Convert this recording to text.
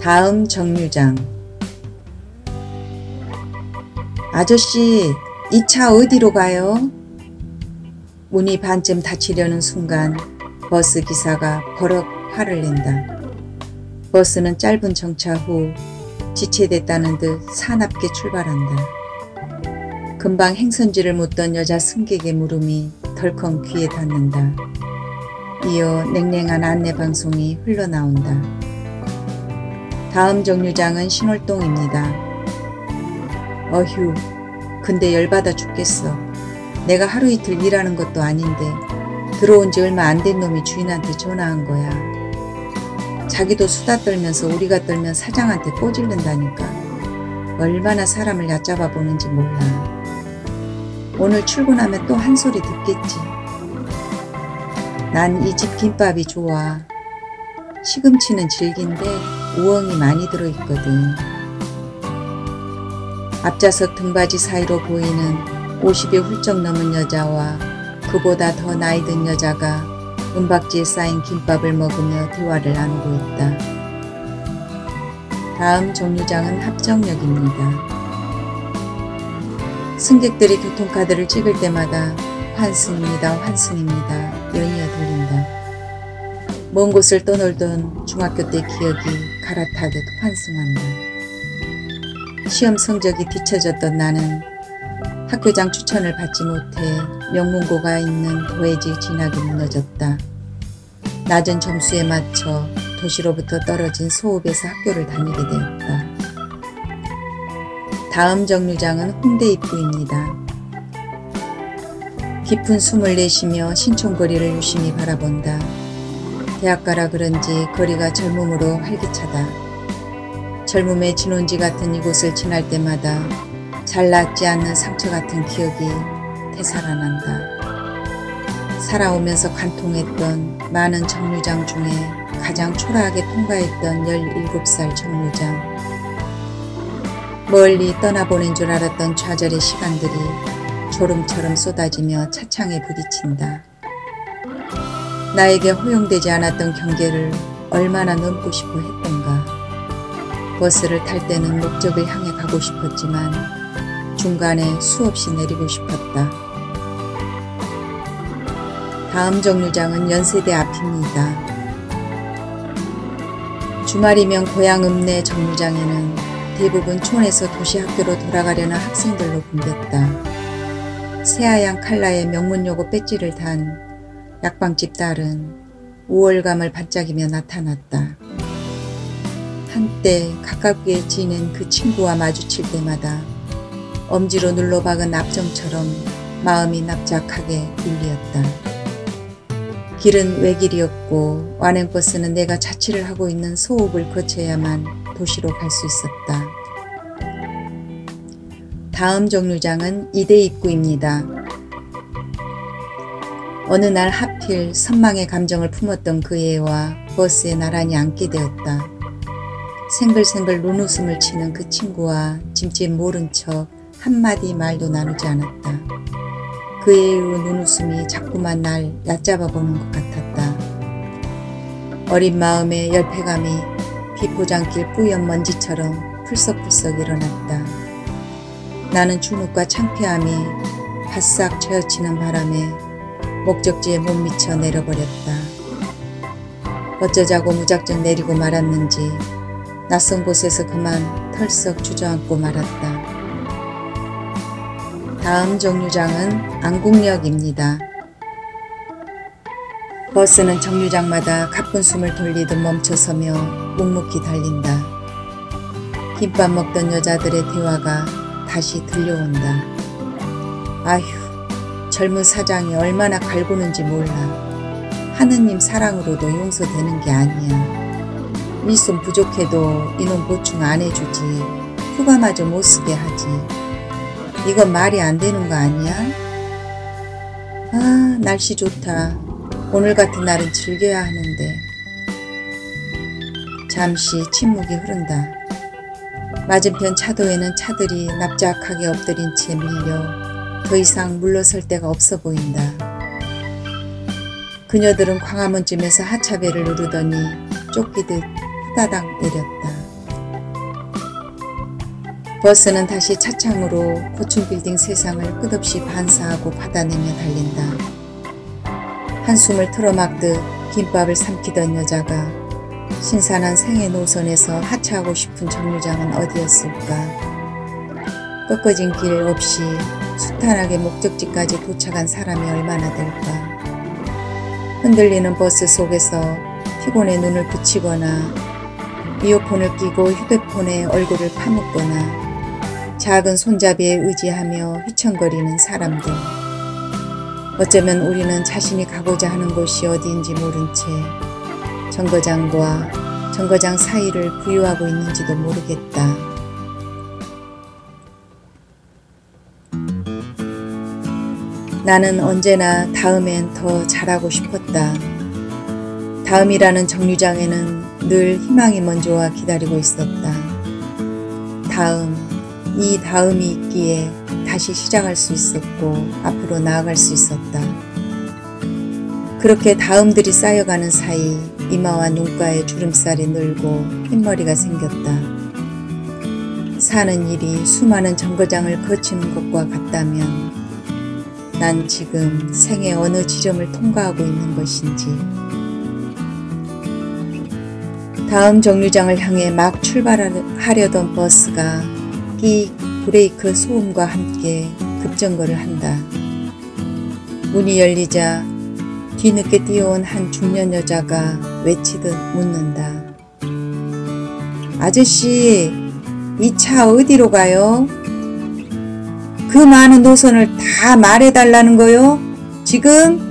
다음 정류장 아저씨, 이 차 어디로 가요? 문이 반쯤 닫히려는 순간 버스 기사가 버럭 화를 낸다. 버스는 짧은 정차 후 지체됐다는 듯 사납게 출발한다. 금방 행선지를 묻던 여자 승객의 물음이 덜컹 귀에 닿는다. 이어 냉랭한 안내 방송이 흘러나온다. 다음 정류장은 신월동입니다. 어휴, 근데 열받아 죽겠어. 내가 하루 이틀 일하는 것도 아닌데 들어온 지 얼마 안 된 놈이 주인한테 전화한 거야. 자기도 수다 떨면서 우리가 떨면 사장한테 꼬질른다니까. 얼마나 사람을 얕잡아 보는지 몰라. 오늘 출근하면 또 한 소리 듣겠지. 난 이 집 김밥이 좋아. 시금치는 질긴데 우엉이 많이 들어있거든. 앞좌석 등받이 사이로 보이는 50이 훌쩍 넘은 여자와 그보다 더 나이 든 여자가 은박지에 쌓인 김밥을 먹으며 대화를 나누고 있다. 다음 정류장은 합정역입니다. 승객들이 교통카드를 찍을 때마다 환승입니다, 환승입니다 연이어 들린다. 먼 곳을 떠놀던 중학교 때 기억이 갈아타듯 환승한다. 시험 성적이 뒤처졌던 나는 학교장 추천을 받지 못해 명문고가 있는 도해지 진학이 무너졌다. 낮은 점수에 맞춰 도시로부터 떨어진 소읍에서 학교를 다니게 되었다. 다음 정류장은 홍대 입구입니다. 깊은 숨을 내쉬며 신촌거리를 유심히 바라본다. 대학가라 그런지 거리가 젊음으로 활기차다. 젊음의 진원지 같은 이곳을 지날 때마다 잘 낫지 않는 상처 같은 기억이 되살아난다. 살아오면서 관통했던 많은 정류장 중에 가장 초라하게 통과했던 17살 정류장. 멀리 떠나보낸 줄 알았던 좌절의 시간들이 졸음처럼 쏟아지며 차창에 부딪힌다. 나에게 허용되지 않았던 경계를 얼마나 넘고 싶어 했던가. 버스를 탈 때는 목적을 향해 가고 싶었지만 중간에 수없이 내리고 싶었다. 다음 정류장은 연세대 앞입니다. 주말이면 고향 읍내 정류장에는 대부분 촌에서 도시학교로 돌아가려는 학생들로 붐볐다. 새하얀 칼라의 명문요고 배지를 단 약방집 딸은 우월감을 반짝이며 나타났다. 한때 가깝게 지낸 그 친구와 마주칠 때마다 엄지로 눌러 박은 압정처럼 마음이 납작하게 울리었다. 길은 외길이었고 완행버스는 내가 자취를 하고 있는 소읍을 거쳐야만 도시로 갈 수 있었다. 다음 정류장은 이대 입구입니다. 어느 날 하필 선망의 감정을 품었던 그 애와 버스에 나란히 앉게 되었다. 생글생글 눈웃음을 치는 그 친구와 짐짓 모른 척 한마디 말도 나누지 않았다. 그의 눈웃음이 자꾸만 날 얕잡아 보는 것 같았다. 어린 마음의 열패감이 비포장길 뿌연 먼지처럼 풀썩풀썩 일어났다. 나는 주눅과 창피함이 바싹 채어치는 바람에 목적지에 못 미쳐 내려버렸다. 어쩌자고 무작정 내리고 말았는지 낯선 곳에서 그만 털썩 주저앉고 말았다. 다음 정류장은 안국역입니다. 버스는 정류장마다 가쁜 숨을 돌리듯 멈춰서며 묵묵히 달린다. 김밥 먹던 여자들의 대화가 다시 들려온다. 아휴, 젊은 사장이 얼마나 갈구는지 몰라. 하느님 사랑으로도 용서되는 게 아니야. 일손 부족해도 이놈 보충 안 해주지. 휴가마저 못 쓰게 하지. 이건 말이 안 되는 거 아니야? 아, 날씨 좋다. 오늘 같은 날은 즐겨야 하는데. 잠시 침묵이 흐른다. 맞은편 차도에는 차들이 납작하게 엎드린 채 밀려 더 이상 물러설 데가 없어 보인다. 그녀들은 광화문쯤에서 하차배를 누르더니 쫓기듯 후다닥 내렸다. 버스는 다시 차창으로 고층 빌딩 세상을 끝없이 반사하고 받아내며 달린다. 한숨을 틀어막듯 김밥을 삼키던 여자가 신선한 생애 노선에서 하차하고 싶은 정류장은 어디였을까? 꺾어진 길 없이 수탄하게 목적지까지 도착한 사람이 얼마나 될까? 흔들리는 버스 속에서 피곤에 눈을 붙이거나 이어폰을 끼고 휴대폰에 얼굴을 파묻거나 작은 손잡이에 의지하며 휘청거리는 사람들. 어쩌면 우리는 자신이 가고자 하는 곳이 어디인지 모른 채 정거장과 정거장 사이를 부유하고 있는지도 모르겠다. 나는 언제나 다음엔 더 잘하고 싶었다. 다음이라는 정류장에는 늘 희망이 먼저와 기다리고 있었다. 다음, 이 다음이 있기에 다시 시작할 수 있었고 앞으로 나아갈 수 있었다. 그렇게 다음들이 쌓여가는 사이 이마와 눈가에 주름살이 늘고 흰머리가 생겼다. 사는 일이 수많은 정거장을 거치는 것과 같다면 난 지금 생의 어느 지점을 통과하고 있는 것인지 다음 정류장을 향해 막 출발하려던 버스가 끼 브레이크 소음과 함께 급정거를 한다. 문이 열리자 뒤늦게 뛰어온 한 중년 여자가 외치듯 묻는다. 아저씨, 이 차 어디로 가요? 그 많은 노선을 다 말해달라는 거요? 지금?